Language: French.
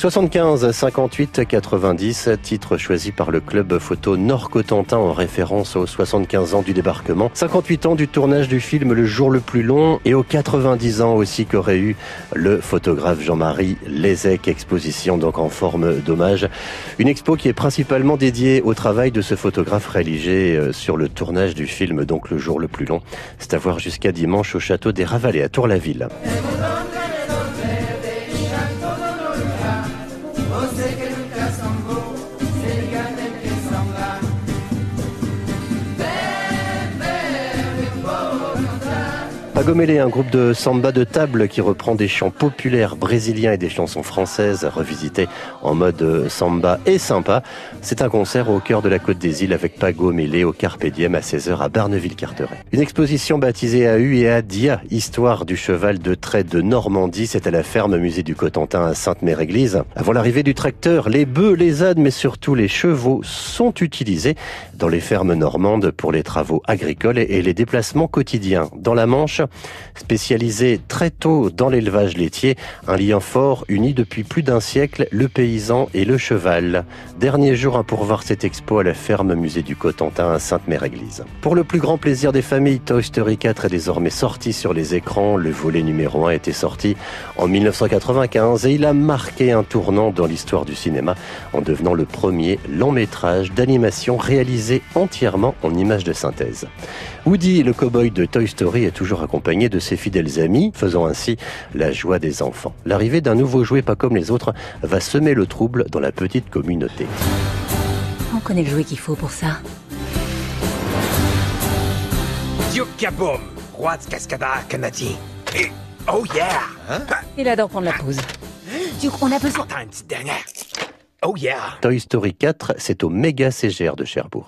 75, 58, 90, titre choisi par le club photo Nord-Cotentin en référence aux 75 ans du débarquement, 58 ans du tournage du film Le jour le plus long et aux 90 ans aussi qu'aurait eu le photographe Jean-Marie Lézec, exposition donc en forme d'hommage. Une expo qui est principalement dédiée au travail de ce photographe réalisé euh, sur le tournage du film donc Le jour le plus long. C'est à voir jusqu'à dimanche au château des Ravalets à Tour-la-Ville. Pagomele, un groupe de samba de table qui reprend des chants populaires brésiliens et des chansons françaises revisitées en mode samba et sympa. C'est un concert au cœur de la Côte des Îles avec Pagomele au Carpe Diem à 16h à Barneville-Carteret. Une exposition baptisée à U et à Dia, histoire du cheval de trait de Normandie. C'est à la ferme musée du Cotentin à Sainte-Mère-Église. Avant l'arrivée du tracteur, les bœufs, les ânes, mais surtout les chevaux sont utilisés dans les fermes normandes pour les travaux agricoles et les déplacements quotidiens. Dans la Manche, Spécialisé très tôt dans l'élevage laitier, un lien fort uni depuis plus d'un siècle le paysan et le cheval. Dernier jour pour voir cette expo à la ferme musée du Cotentin à Sainte-Mère-Église. Pour le plus grand plaisir des familles, Toy Story 4 est désormais sorti sur les écrans. Le volet numéro 1 était sorti en 1995 et il a marqué un tournant dans l'histoire du cinéma en devenant le premier long métrage d'animation réalisé entièrement en images de synthèse. Woody, le cowboy de Toy Story, est toujours accompagné de ses fidèles amis, faisant ainsi la joie des enfants. L'arrivée d'un nouveau jouet pas comme les autres va semer le trouble dans la petite communauté. On connaît le jouet qu'il faut pour ça. Duke Kaboom, roi de Cascada canadien. Et, oh yeah! Hein? Il adore prendre la pause. Duke, on a besoin. Attends une petite dernière. Oh yeah! Toy Story 4, c'est au méga CGR de Cherbourg.